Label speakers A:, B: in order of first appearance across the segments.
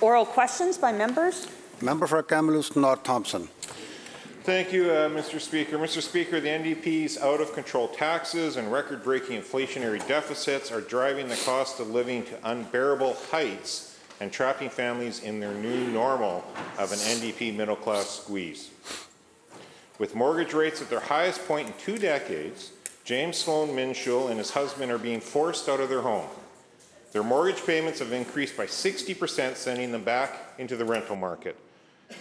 A: Oral questions by members?
B: Member for Kamloops North Thompson.
C: Thank you, uh, Mr. Speaker. Mr. Speaker, the NDP's out-of-control taxes and record-breaking inflationary deficits are driving the cost of living to unbearable heights and trapping families in their new normal of an NDP middle-class squeeze. With mortgage rates at their highest point in two decades, James Sloan Minshul and his husband are being forced out of their home. Their mortgage payments have increased by 60%, sending them back into the rental market.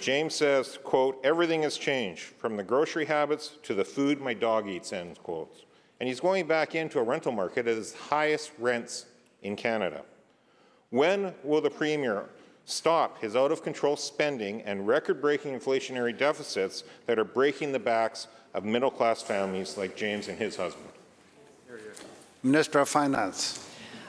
C: James says, quote, everything has changed, from the grocery habits to the food my dog eats, end quotes. And he's going back into a rental market at his highest rents in Canada. When will the Premier stop his out-of-control spending and record-breaking inflationary deficits that are breaking the backs of middle-class families like James and his husband?
B: Minister of Finance.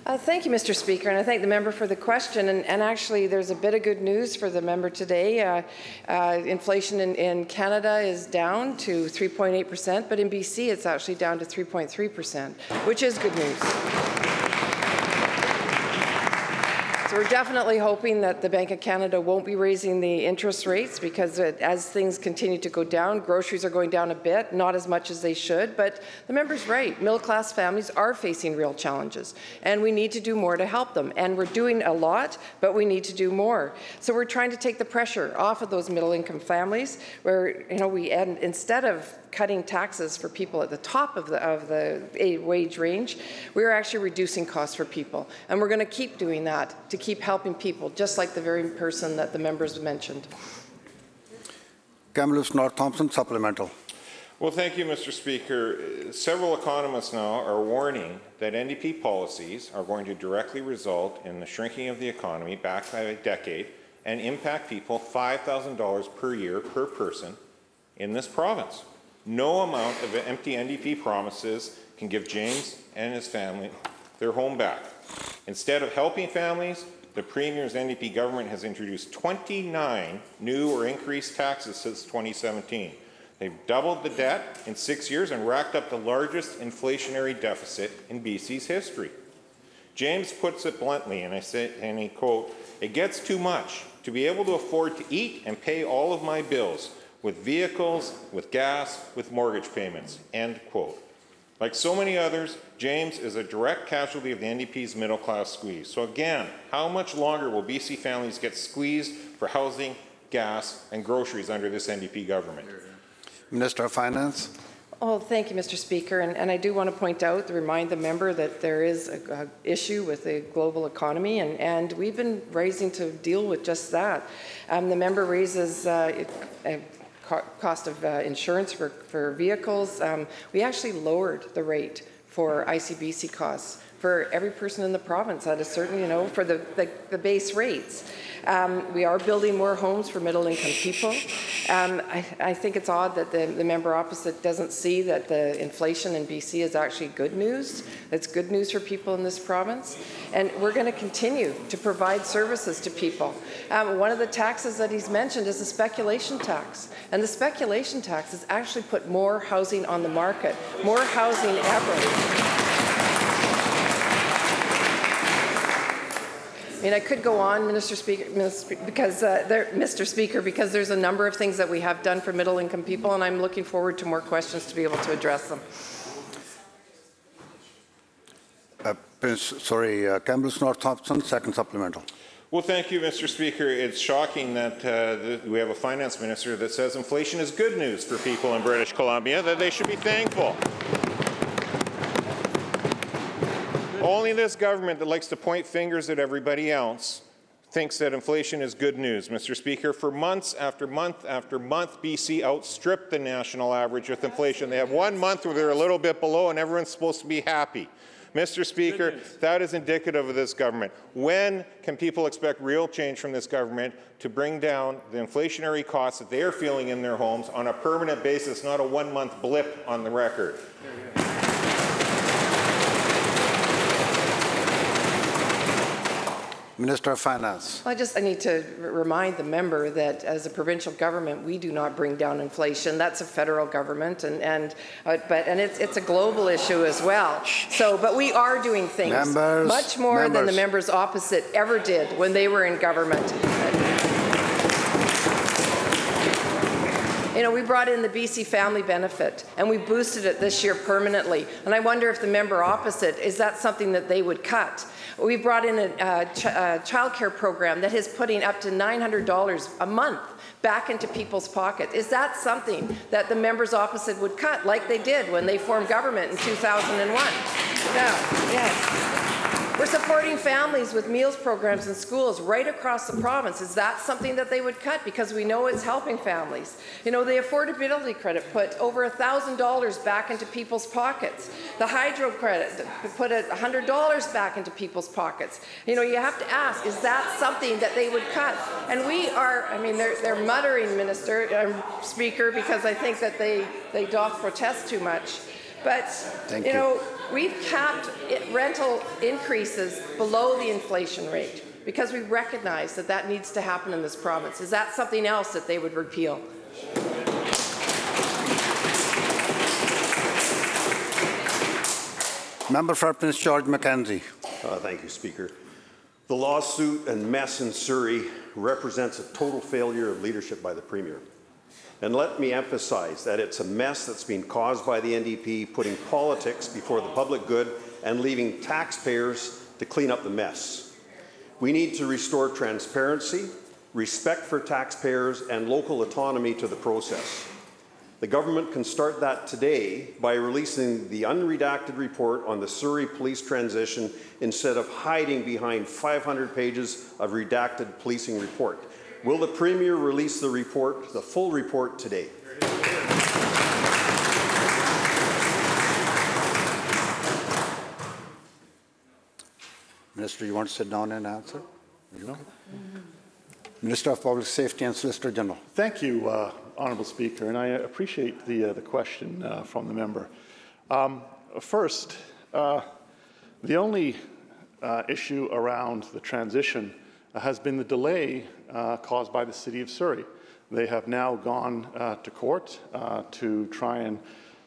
D: Uh, Thank you, Mr. Speaker, and I thank the member for the question. And, and actually, there's a bit of good news for the member today. Uh, uh, inflation in, in Canada is down to 3.8%, but in BC, it's actually down to 3.3%, which is good news. So we're definitely hoping that the Bank of Canada won't be raising the interest rates because it, as things continue to go down, groceries are going down a bit, not as much as they should. But the member's right. Middle class families are facing real challenges, and we need to do more to help them. And we're doing a lot, but we need to do more. So we're trying to take the pressure off of those middle income families where, you know, we and instead of cutting taxes for people at the top of the, of the wage range, we're actually reducing costs for people. And we're going to keep doing that to keep helping people, just like the very person that the members mentioned.
B: Kamloops North Thompson supplemental.
C: Well, thank you, Mr. Speaker. Several economists now are warning that NDP policies are going to directly result in the shrinking of the economy back by a decade and impact people $5,000 per year per person in this province. No amount of empty NDP promises can give James and his family their home back. Instead of helping families, the Premier's NDP government has introduced 29 new or increased taxes since 2017. They've doubled the debt in six years and racked up the largest inflationary deficit in BC's history. James puts it bluntly, and I say, and he quote, "It gets too much to be able to afford to eat and pay all of my bills with vehicles, with gas, with mortgage payments." End quote. Like so many others, James is a direct casualty of the NDP's middle class squeeze. So again, how much longer will BC families get squeezed for housing, gas, and groceries under this NDP government?
B: Minister of Finance.
D: Oh, thank you, Mr. Speaker. And, and I do want to point out, to remind the member that there is a, a issue with the global economy, and, and we've been raising to deal with just that. Um, the member raises uh, a co- cost of uh, insurance for, for vehicles. Um, we actually lowered the rate for ICBC costs for every person in the province at a certain, you know, for the, the, the base rates. Um, we are building more homes for middle income people. Um, I, I, think it's odd that the, the, member opposite doesn't see that the inflation in BC is actually good news. It's good news for people in this province. And we're going to continue to provide services to people. Um, one of the taxes that he's mentioned is the speculation tax. And the speculation tax has actually put more housing on the market, more housing ever. I mean, I could go on, Minister Speaker, because uh, there, Mr. Speaker, because there's a number of things that we have done for middle-income people, and I'm looking forward to more questions to be able to address them.
B: Uh, sorry, uh, Kamloops North Thompson, second supplemental.
C: Well, thank you, Mr. Speaker. It's shocking that uh, we have a finance minister that says inflation is good news for people in British Columbia, that they should be thankful. Only this government that likes to point fingers at everybody else thinks that inflation is good news. Mr. Speaker, for months after month after month, BC outstripped the national average with inflation. They have one month where they're a little bit below and everyone's supposed to be happy. Mr. Speaker, that is indicative of this government. When can people expect real change from this government to bring down the inflationary costs that they are feeling in their homes on a permanent basis, not a one month blip on the record?
B: Minister of Finance.
D: Well, I just, I need to r- remind the member that as a provincial government, we do not bring down inflation. That's a federal government and, and, uh, but, and it's, it's a global issue as well. So, but we are doing things
B: Members,
D: much more than the
B: members.
D: members opposite ever did when they were in government. You know, we brought in the BC Family Benefit, and we boosted it this year permanently. And I wonder if the member opposite, is that something that they would cut? We brought in a uh, ch- uh, childcare program that is putting up to $900 a month back into people's pockets. Is that something that the members opposite would cut, like they did when they formed government in 2001? No, yes. We're supporting families with meals programs in schools right across the province. Is that something that they would cut? Because we know it's helping families. You know, the affordability credit put over $1,000 back into people's pockets. The hydro credit put $100 back into people's pockets. You know, you have to ask, is that something that they would cut? And we are, I mean, they're, they're muttering, Minister, um, Speaker, because I think that they, they doth protest too much. But,
B: Thank
D: you
B: you.
D: Know, we've capped i- rental increases below the inflation rate because we recognize that that needs to happen in this province. Is that something else that they would repeal?
B: Member for Prince George Mackenzie.
E: Uh, Thank you, Speaker. The lawsuit and mess in Surrey represents a total failure of leadership by the Premier. And let me emphasize that it's a mess that's been caused by the NDP, putting politics before the public good and leaving taxpayers to clean up the mess. We need to restore transparency, respect for taxpayers, and local autonomy to the process. The government can start that today by releasing the unredacted report on the Surrey police transition instead of hiding behind 500 pages of redacted policing report. Will the Premier release the report, the full report, today?
B: Minister, you want to sit down and answer? Are you okay? Minister of Public Safety and Solicitor General.
F: Thank you, uh, Honourable Speaker, and I appreciate the, uh, the question uh, from the member. Um, first, uh, the only uh, issue around the transition uh, has been the delay caused by the City of Surrey. They have now gone uh, to court uh, to try and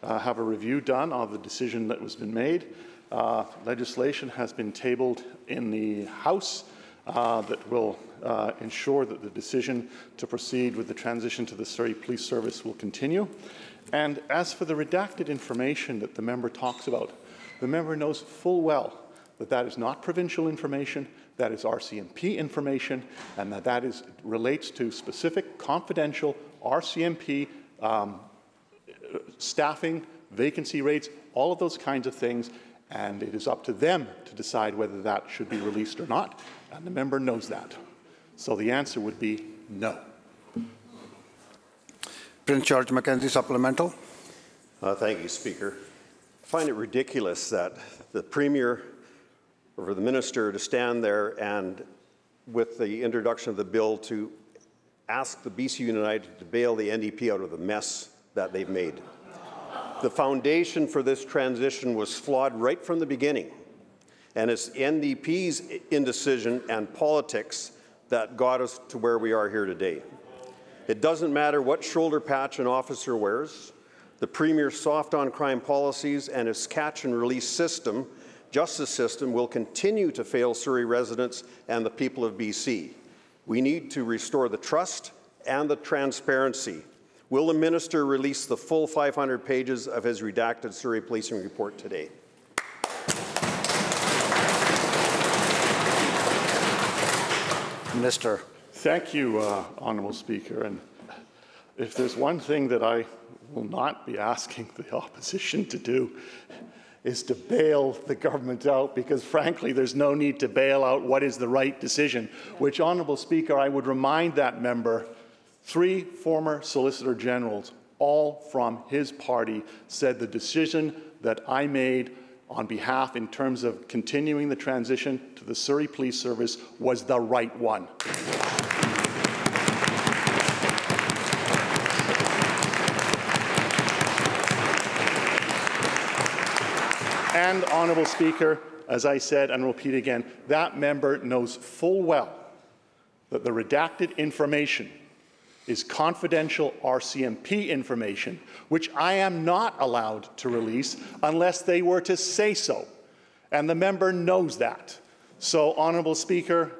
F: uh, have a review done of the decision that was been made. Uh, legislation has been tabled in the House uh, that will uh, ensure that the decision to proceed with the transition to the Surrey Police Service will continue. And as for the redacted information that the member talks about, the member knows full well that that is not provincial information, that is RCMP information, and that that is, relates to specific confidential RCMP um, staffing, vacancy rates, all of those kinds of things, and it is up to them to decide whether that should be released or not, and the member knows that. So the answer would be no.
B: Prince George Mackenzie supplemental.
E: Uh, Thank you, Speaker. I find it ridiculous that the Premier or for the Minister to stand there and, with the introduction of the bill, to ask the BC United to bail the NDP out of the mess that they've made. The foundation for this transition was flawed right from the beginning, and it's NDP's indecision and politics that got us to where we are here today. It doesn't matter what shoulder patch an officer wears, the Premier's soft on crime policies and his catch and release system, justice system, will continue to fail Surrey residents and the people of BC. We need to restore the trust and the transparency. Will the minister release the full 500 pages of his redacted Surrey policing report today?
B: Minister.
F: Thank you, uh, Honourable Speaker. And if there's one thing that I will not be asking the opposition to do, is to bail the government out, because frankly, there's no need to bail out what is the right decision, which, Honourable Speaker, I would remind that member, three former Solicitor Generals, all from his party, said the decision that I made on behalf in terms of continuing the transition to the Surrey Police Service was the right one. And, Honourable Speaker, as I said and repeat again, that member knows full well that the redacted information is confidential RCMP information, which I am not allowed to release unless they were to say so. And the member knows that. So, Honourable Speaker,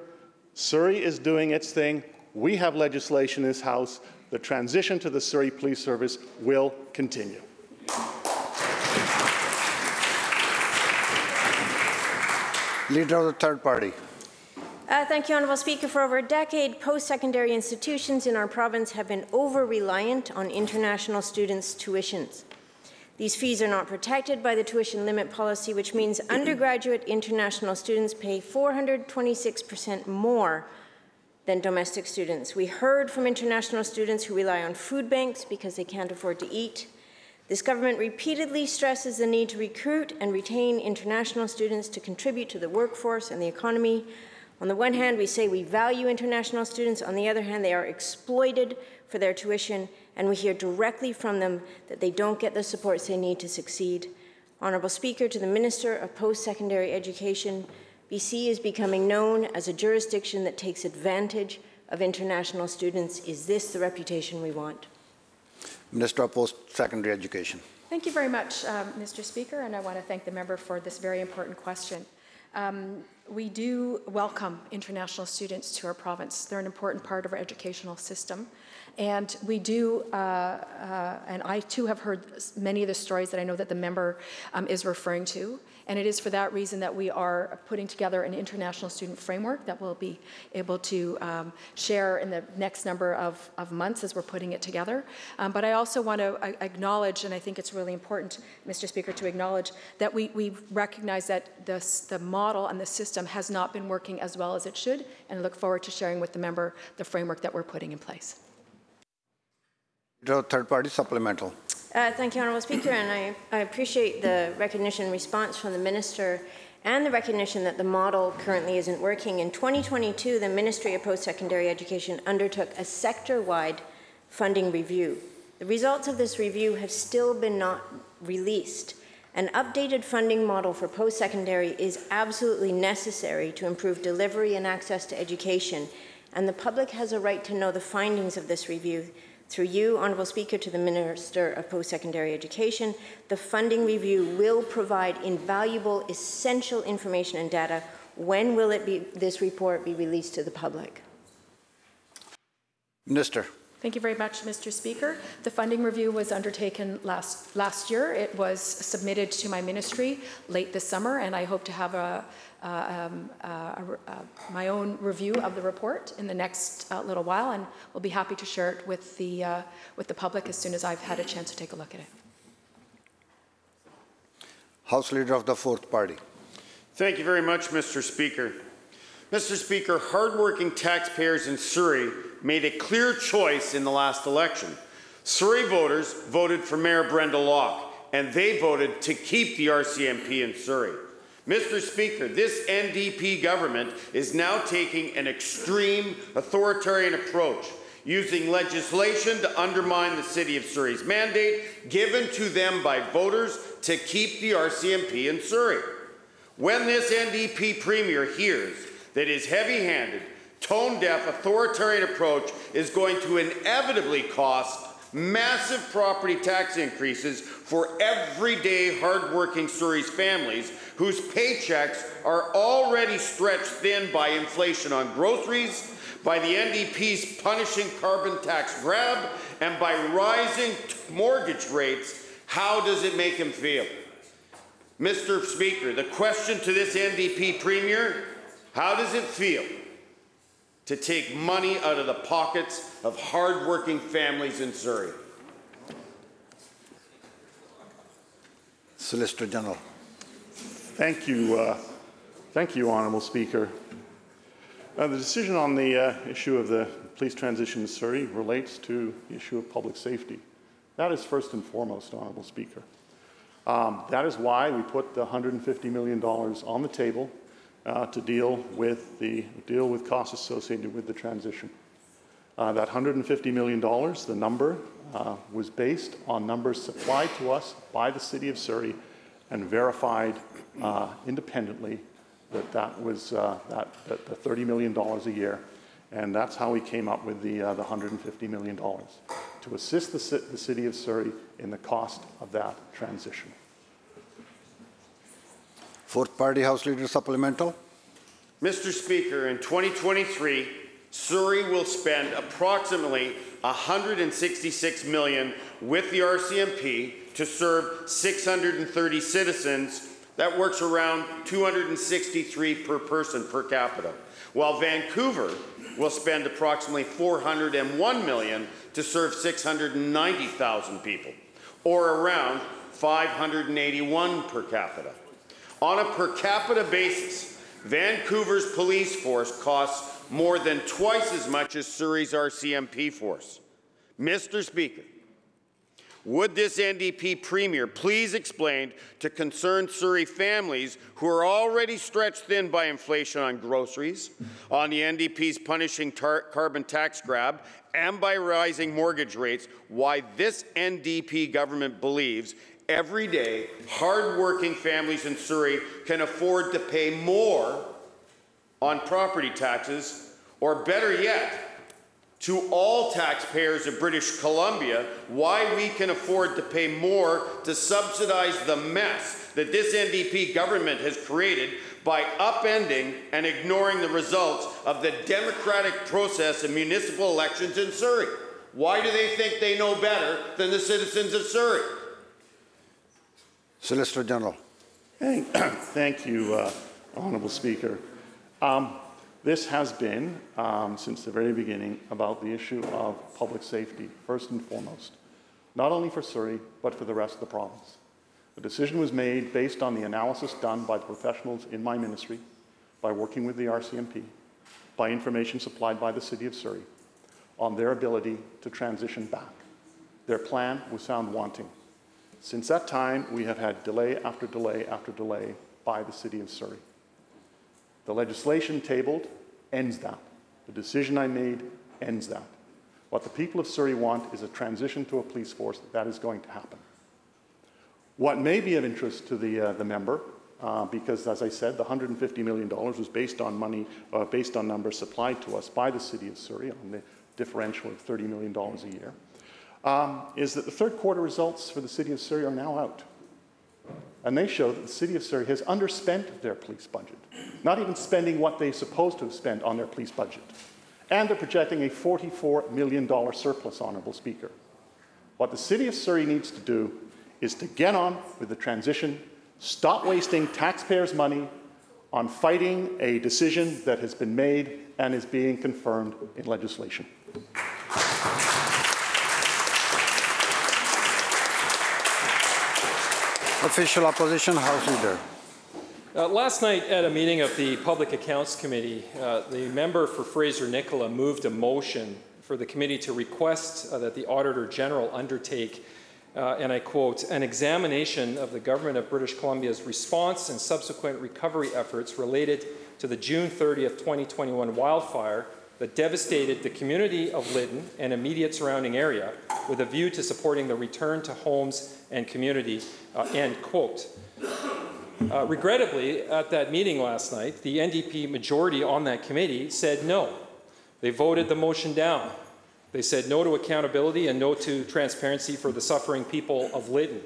F: Surrey is doing its thing. We have legislation in this House. The transition to the Surrey Police Service will continue.
B: Leader of the third party.
G: Uh, Thank you, Honourable Speaker. For over a decade, post-secondary institutions in our province have been over-reliant on international students' tuitions. These fees are not protected by the tuition limit policy, which means undergraduate international students pay 426% more than domestic students. We heard from international students who rely on food banks because they can't afford to eat. This government repeatedly stresses the need to recruit and retain international students to contribute to the workforce and the economy. On the one hand, we say we value international students. On the other hand, they are exploited for their tuition, and we hear directly from them that they don't get the supports they need to succeed. Honourable Speaker, to the Minister of Post-Secondary Education, BC is becoming known as a jurisdiction that takes advantage of international students. Is this the reputation we want?
B: Minister of Post-Secondary Education.
H: Thank you very much, um, Mr. Speaker, and I want to thank the member for this very important question. Um, we do welcome international students to our province. They're an important part of our educational system. And we do, uh, uh, and I too have heard many of the stories that I know that the member um, is referring to. And it is for that reason that we are putting together an international student framework that we'll be able to um, share in the next number of, of, months as we're putting it together. Um, but I also want to acknowledge, and I think it's really important, Mr. Speaker, to acknowledge that we, we recognize that this, the model and the system has not been working as well as it should, and look forward to sharing with the member the framework that we're putting in place.
B: Third party supplemental.
G: Uh, thank you, Honourable Speaker, and I, I appreciate the recognition response from the Minister and the recognition that the model currently isn't working. In 2022, the Ministry of Post-Secondary Education undertook a sector-wide funding review. The results of this review have still been not released. An updated funding model for post-secondary is absolutely necessary to improve delivery and access to education, and the public has a right to know the findings of this review through you, Honourable Speaker, to the Minister of Post-Secondary Education, the funding review will provide invaluable, essential information and data. When will be, this report be released to the public?
B: Minister.
H: Thank you very much, Mr. Speaker. The funding review was undertaken last, last year. It was submitted to my ministry late this summer, and I hope to have a, uh, um, uh, uh, my own review of the report in the next uh, little while, and we'll be happy to share it with the, uh, with the public as soon as I've had a chance to take a look at it.
B: House Leader of the fourth party.
I: Thank you very much, Mr. Speaker. Mr. Speaker, hardworking taxpayers in Surrey made a clear choice in the last election. Surrey voters voted for Mayor Brenda Locke, and they voted to keep the RCMP in Surrey. Mr. Speaker, this NDP government is now taking an extreme authoritarian approach, using legislation to undermine the City of Surrey's mandate given to them by voters to keep the RCMP in Surrey. When this NDP Premier hears that his heavy-handed, tone-deaf, authoritarian approach is going to inevitably cost massive property tax increases for everyday hard-working Surrey's families whose paychecks are already stretched thin by inflation on groceries, by the NDP's punishing carbon tax grab, and by rising mortgage rates, how does it make him feel? Mr. Speaker, the question to this NDP Premier how does it feel to take money out of the pockets of hardworking families in Surrey?
B: Solicitor General.
F: Thank you, uh, thank you, Honourable Speaker. Uh, the decision on the uh, issue of the police transition in Surrey relates to the issue of public safety. That is first and foremost, Honourable Speaker. Um, that is why we put the $150 million on the table uh, to deal with the deal with costs associated with the transition. Uh, that $150 million, the number, uh, was based on numbers supplied to us by the City of Surrey and verified uh, independently that that was uh, that, that the $30 million a year. And that's how we came up with the, uh, the $150 million to assist the, the city of Surrey in the cost of that transition.
B: Fourth Party House Leader Supplemental.
I: Mr. Speaker, in 2023, Surrey will spend approximately 166 million with the RCMP to serve 630 citizens. That works around 263 per person per capita. While Vancouver will spend approximately 401 million to serve 690,000 people, or around 581 per capita. On a per capita basis, Vancouver's police force costs more than twice as much as Surrey's RCMP force. Mr. Speaker, would this NDP premier please explain to concerned Surrey families who are already stretched thin by inflation on groceries, on the NDP's punishing carbon tax grab, and by rising mortgage rates, why this NDP government believes everyday, hard-working families in Surrey can afford to pay more on property taxes, or better yet, to all taxpayers of British Columbia why we can afford to pay more to subsidize the mess that this NDP government has created by upending and ignoring the results of the democratic process of municipal elections in Surrey. Why do they think they know better than the citizens of Surrey?
B: Solicitor General.
F: Thank, thank you, uh, Honourable Speaker. Um, this has been, um, since the very beginning, about the issue of public safety, first and foremost, not only for Surrey, but for the rest of the province. The decision was made based on the analysis done by the professionals in my ministry, by working with the RCMP, by information supplied by the City of Surrey, on their ability to transition back. Their plan was found wanting. Since that time, we have had delay after delay after delay by the City of Surrey. The legislation tabled ends that. The decision I made ends that. What the people of Surrey want is a transition to a police force that is going to happen. What may be of interest to the, uh, the member, uh, because as I said, the $150 million was based on money, uh, based on numbers supplied to us by the City of Surrey on the differential of $30 million a year, um, is that the third quarter results for the City of Surrey are now out. And they show that the City of Surrey has underspent their police budget, not even spending what they're supposed to have spent on their police budget. And they're projecting a $44 million surplus, Honourable Speaker. What the City of Surrey needs to do is to get on with the transition, stop wasting taxpayers' money on fighting a decision that has been made and is being confirmed in legislation.
B: Official Opposition House Leader.
J: Uh, last night at a meeting of the Public Accounts Committee, uh, the member for Fraser Nicola moved a motion for the committee to request uh, that the Auditor General undertake, uh, and I quote, an examination of the Government of British Columbia's response and subsequent recovery efforts related to the June 30th, 2021 wildfire that devastated the community of Lytton and immediate surrounding area with a view to supporting the return to homes and community, uh, end quote. Uh, regrettably, at that meeting last night, the NDP majority on that committee said no. They voted the motion down. They said no to accountability and no to transparency for the suffering people of Lytton.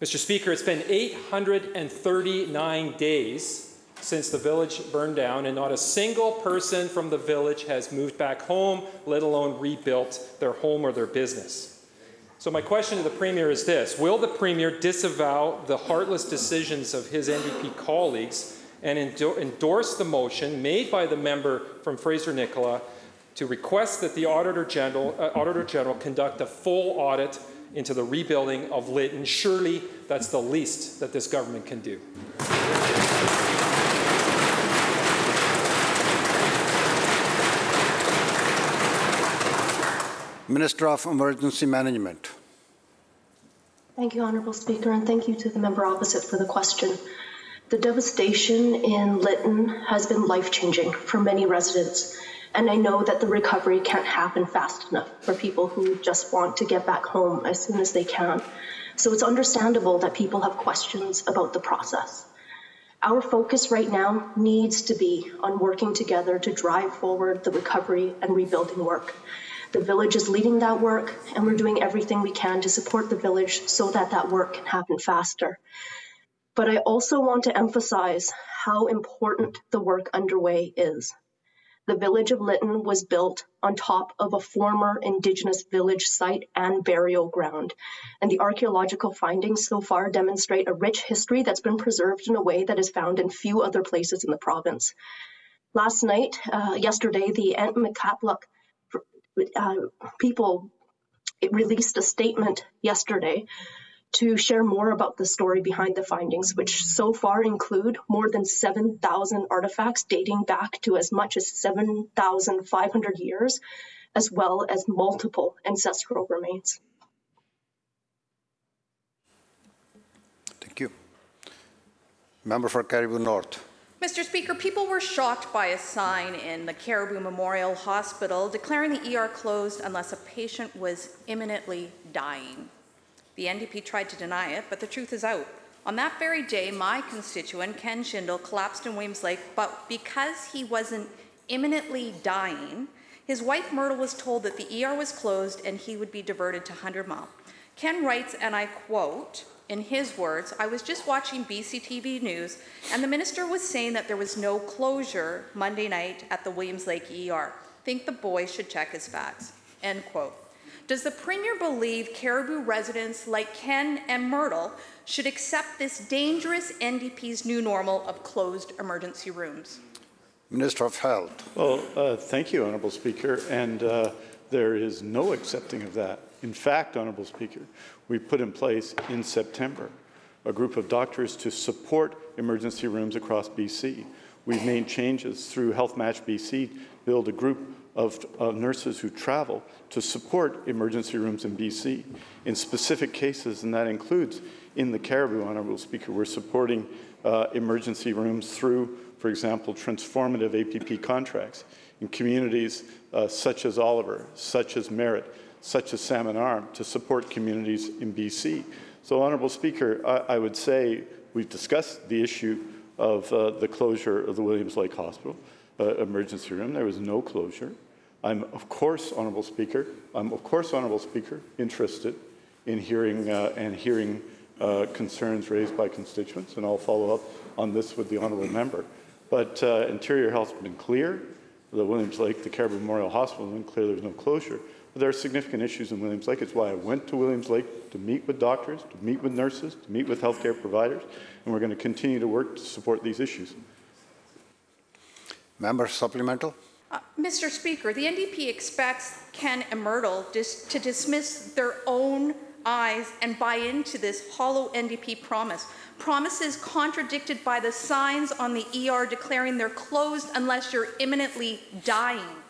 J: Mr. Speaker, it's been 839 days since the village burned down, and not a single person from the village has moved back home, let alone rebuilt their home or their business. So, my question to the Premier is this Will the Premier disavow the heartless decisions of his NDP colleagues and endo- endorse the motion made by the member from Fraser Nicola to request that the Auditor General, uh, Auditor General conduct a full audit into the rebuilding of Lytton? Surely that's the least that this government can do.
B: Minister of Emergency Management.
K: Thank you, Honourable Speaker, and thank you to the member opposite for the question. The devastation in Lytton has been life changing for many residents, and I know that the recovery can't happen fast enough for people who just want to get back home as soon as they can. So it's understandable that people have questions about the process. Our focus right now needs to be on working together to drive forward the recovery and rebuilding work. The village is leading that work, and we're doing everything we can to support the village so that that work can happen faster. But I also want to emphasize how important the work underway is. The village of Lytton was built on top of a former Indigenous village site and burial ground. And the archaeological findings so far demonstrate a rich history that's been preserved in a way that is found in few other places in the province. Last night, uh, yesterday, the Nlaka'pamux uh, people released a statement yesterday to share more about the story behind the findings, which so far include more than 7,000 artifacts dating back to as much as 7,500 years, as well as multiple ancestral remains.
B: Thank you. Member for Cariboo North.
A: Mr. Speaker, people were shocked by a sign in the Cariboo Memorial Hospital declaring the ER closed unless a patient was imminently dying. The NDP tried to deny it, but the truth is out. On that very day, my constituent, Ken Schindel, collapsed in Williams Lake, but because he wasn't imminently dying, his wife Myrtle was told that the ER was closed and he would be diverted to 100 Mile. Ken writes, and I quote, in his words, I was just watching BCTV News, and the minister was saying that there was no closure Monday night at the Williams Lake ER. Think the boy should check his facts. End quote. Does the Premier believe Cariboo residents like Ken and Myrtle should accept this dangerous NDP's new normal of closed emergency rooms?
B: Minister of Health.
L: Well, uh, thank you, Honourable Speaker. And uh, there is no accepting of that. In fact, Honourable Speaker, we put in place in September a group of doctors to support emergency rooms across BC. We've made changes through Health Match BC, build a group of, of, nurses who travel to support emergency rooms in BC in specific cases, and that includes in the Cariboo, Honourable Speaker, we're supporting uh, emergency rooms through, for example, transformative APP contracts in communities uh, such as Oliver, such as Merritt, such as Salmon Arm, to support communities in BC. So, Honourable Speaker, I, I would say we've discussed the issue of uh, the closure of the Williams Lake Hospital uh, emergency room. There was no closure. I'm, of course, Honourable Speaker, I'm, of course, Honourable Speaker, interested in hearing uh, and hearing uh, concerns raised by constituents, and I'll follow up on this with the Honourable Member. But uh, Interior Health has been clear. The Williams Lake, the Cariboo Memorial Hospital, has been clear there's no closure. But there are significant issues in Williams Lake. It's why I went to Williams Lake to meet with doctors, to meet with nurses, to meet with healthcare providers, and we're going to continue to work to support these issues.
B: Member supplemental.
A: Uh, Mr. Speaker, the NDP expects Ken and Myrtle dis- to dismiss their own eyes and buy into this hollow NDP promise. Promises contradicted by the signs on the ER declaring they're closed unless you're imminently dying.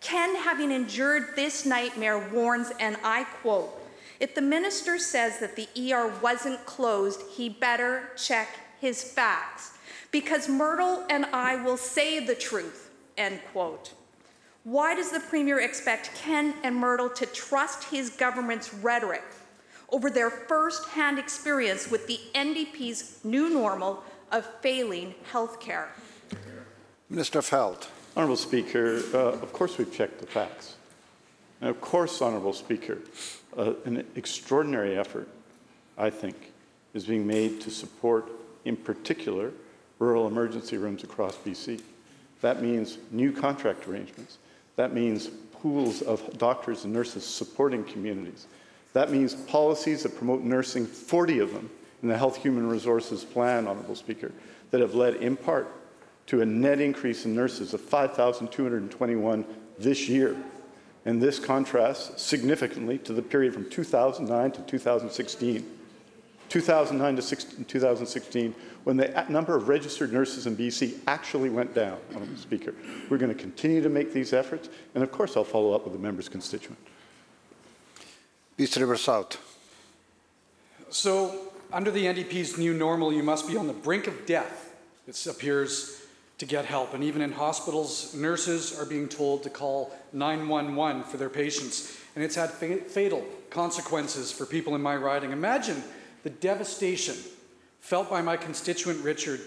A: Ken, having endured this nightmare, warns, and I quote, if the minister says that the ER wasn't closed, he better check his facts because Myrtle and I will say the truth, end quote. Why does the Premier expect Ken and Myrtle to trust his government's rhetoric over their first hand experience with the NDP's new normal of failing health care?
B: Minister Health.
L: Honourable Speaker, uh, of course we've checked the facts. And of course, Honourable Speaker, uh, an extraordinary effort, I think, is being made to support, in particular, rural emergency rooms across BC. That means new contract arrangements. That means pools of doctors and nurses supporting communities. That means policies that promote nursing, 40 of them in the Health Human Resources Plan, Honourable Speaker, that have led in part to a net increase in nurses of 5,221 this year. And this contrasts significantly to the period from 2009 to 2016. 2009 to 2016, when the number of registered nurses in BC actually went down, Honourable Speaker. We're going to continue to make these efforts, and of course I'll follow up with the member's constituent.
B: Peace River South.
M: So, under the NDP's new normal, you must be on the brink of death, it appears, to get help. And even in hospitals, nurses are being told to call 911 for their patients. And it's had fa- fatal consequences for people in my riding. Imagine the devastation felt by my constituent Richard,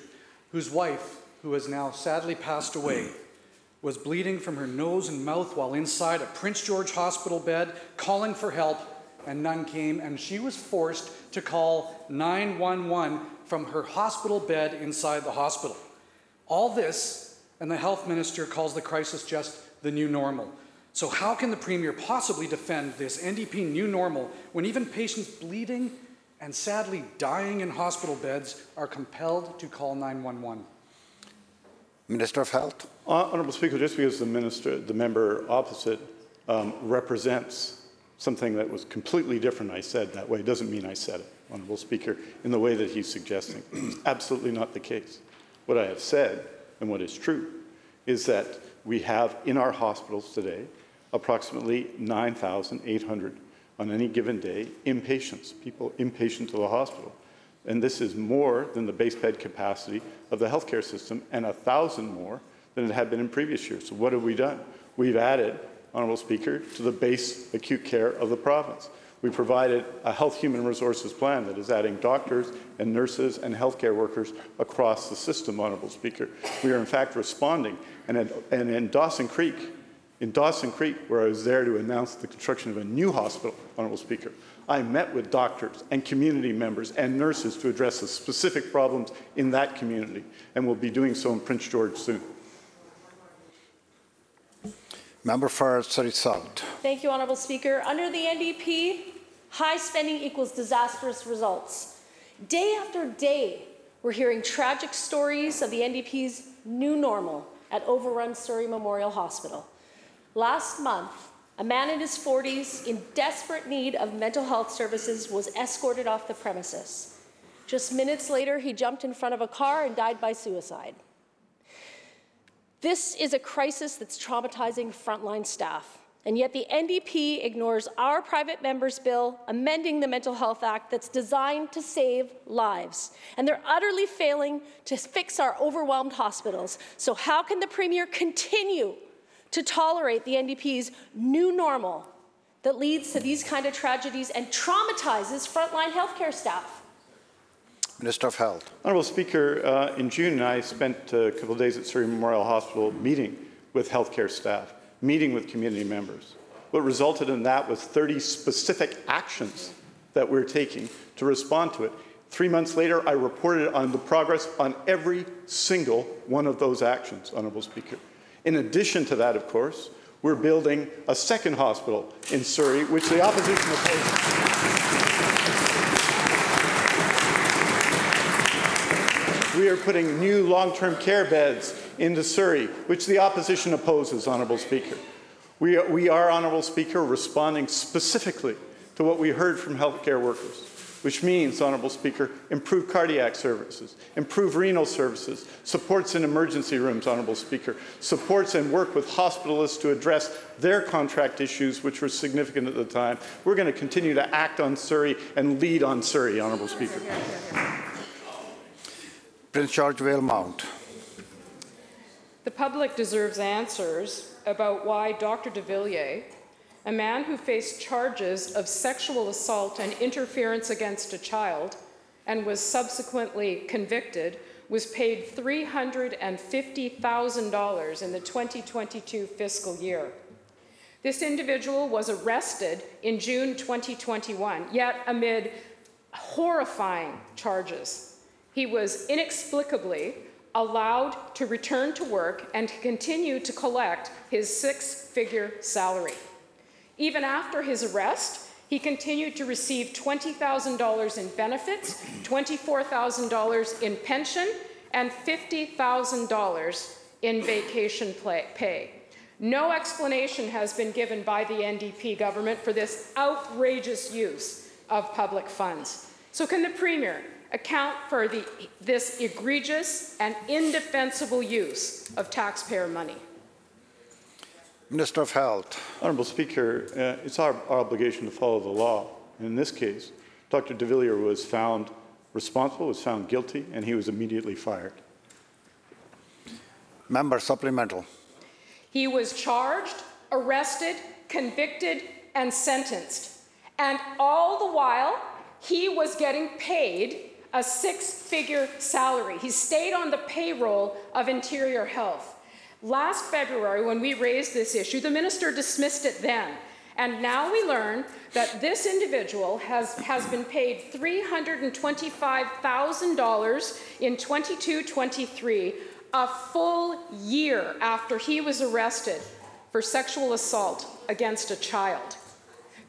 M: whose wife, who has now sadly passed away, was bleeding from her nose and mouth while inside a Prince George hospital bed, calling for help, and none came, and she was forced to call 911 from her hospital bed inside the hospital. All this, and the health minister calls the crisis just the new normal. So, how can the premier possibly defend this NDP new normal when even patients bleeding and sadly dying in hospital beds are compelled to call 911?
B: Minister of Health.
L: Hon- Speaker, just because the minister, the member opposite um, represents something that was completely different I said that way, doesn't mean I said it, Honourable Speaker, in the way that he's suggesting. It's absolutely not the case. What I have said, and what is true, is that we have in our hospitals today approximately 9,800 on any given day inpatients, people inpatient to the hospital. And this is more than the base bed capacity of the healthcare system and a thousand more than it had been in previous years. So what have we done? We've added, Honourable Speaker, to the base acute care of the province. We provided a health human resources plan that is adding doctors and nurses and healthcare workers across the system, Honourable Speaker. We are in fact responding. And, in- and in Dawson Creek, in Dawson Creek, where I was there to announce the construction of a new hospital, Honourable Speaker, I met with doctors and community members and nurses to address the specific problems in that community, and we'll be doing so in Prince George soon.
B: Member for Surrey South.
N: Thank you, Honourable Speaker. Under the NDP, high spending equals disastrous results. Day after day, we're hearing tragic stories of the NDP's new normal at overrun Surrey Memorial Hospital. Last month, a man in his 40s in desperate need of mental health services was escorted off the premises. Just minutes later, he jumped in front of a car and died by suicide. This is a crisis that's traumatizing frontline staff. And yet the NDP ignores our private members' bill amending the Mental Health Act that's designed to save lives. And they're utterly failing to fix our overwhelmed hospitals. So, how can the Premier continue to tolerate the NDP's new normal that leads to these kind of tragedies and traumatizes frontline healthcare staff?
B: Minister of Health.
L: Honourable Speaker, uh, in June, I spent a couple of days at Surrey Memorial Hospital meeting with healthcare staff, meeting with community members. What resulted in that was 30 specific actions that we're taking to respond to it. Three months later, I reported on the progress on every single one of those actions, Honourable Speaker. In addition to that, of course, we're building a second hospital in Surrey, which the opposition opposes. We are putting new long-term care beds into Surrey, which the opposition opposes, Honourable Speaker. We are, we are, Honourable Speaker, responding specifically to what we heard from healthcare workers, which means, Honourable Speaker, improve cardiac services, improve renal services, supports in emergency rooms, Honourable Speaker, supports and work with hospitalists to address their contract issues, which were significant at the time. We're going to continue to act on Surrey and lead on Surrey, Honourable Speaker.
B: Prince George Valemount.
O: The public deserves answers about why Dr. de Villiers, a man who faced charges of sexual assault and interference against a child and was subsequently convicted, was paid $350,000 in the 2022 fiscal year. This individual was arrested in June 2021, yet amid horrifying charges. He was inexplicably allowed to return to work and continue to collect his six figure salary. Even after his arrest, he continued to receive $20,000 in benefits, $24,000 in pension, and $50,000 in vacation pay. No explanation has been given by the NDP government for this outrageous use of public funds. So, can the Premier account for the, this egregious and indefensible use of taxpayer money?
B: Minister of Health.
L: Honourable Speaker, uh, it's our, our obligation to follow the law. And in this case, Dr. de Villiers was found responsible, was found guilty, and he was immediately fired.
B: Member supplemental.
O: He was charged, arrested, convicted, and sentenced. And all the while, he was getting paid a six figure salary. He stayed on the payroll of Interior Health. Last February, when we raised this issue, the minister dismissed it then. And now we learn that this individual has, has been paid $325,000 in 22 23, a full year after he was arrested for sexual assault against a child.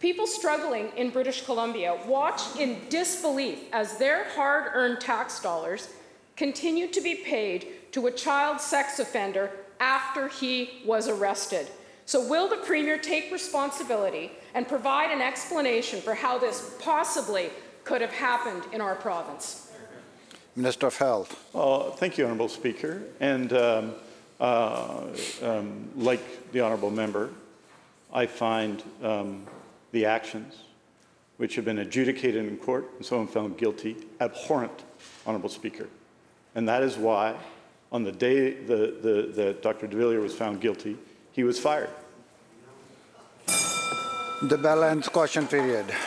O: People struggling in British Columbia watch in disbelief as their hard earned tax dollars continue to be paid to a child sex offender after he was arrested. So, will the Premier take responsibility and provide an explanation for how this possibly could have happened in our province?
B: Minister of Health.
L: Uh, Thank you, Honourable Speaker. And um, uh, um, like the Honourable Member, I find um, the actions which have been adjudicated in court and someone found guilty abhorrent, Honourable Speaker. And that is why, on the day the, the, that Dr. de Villiers was found guilty, he was fired.
B: The ends question period.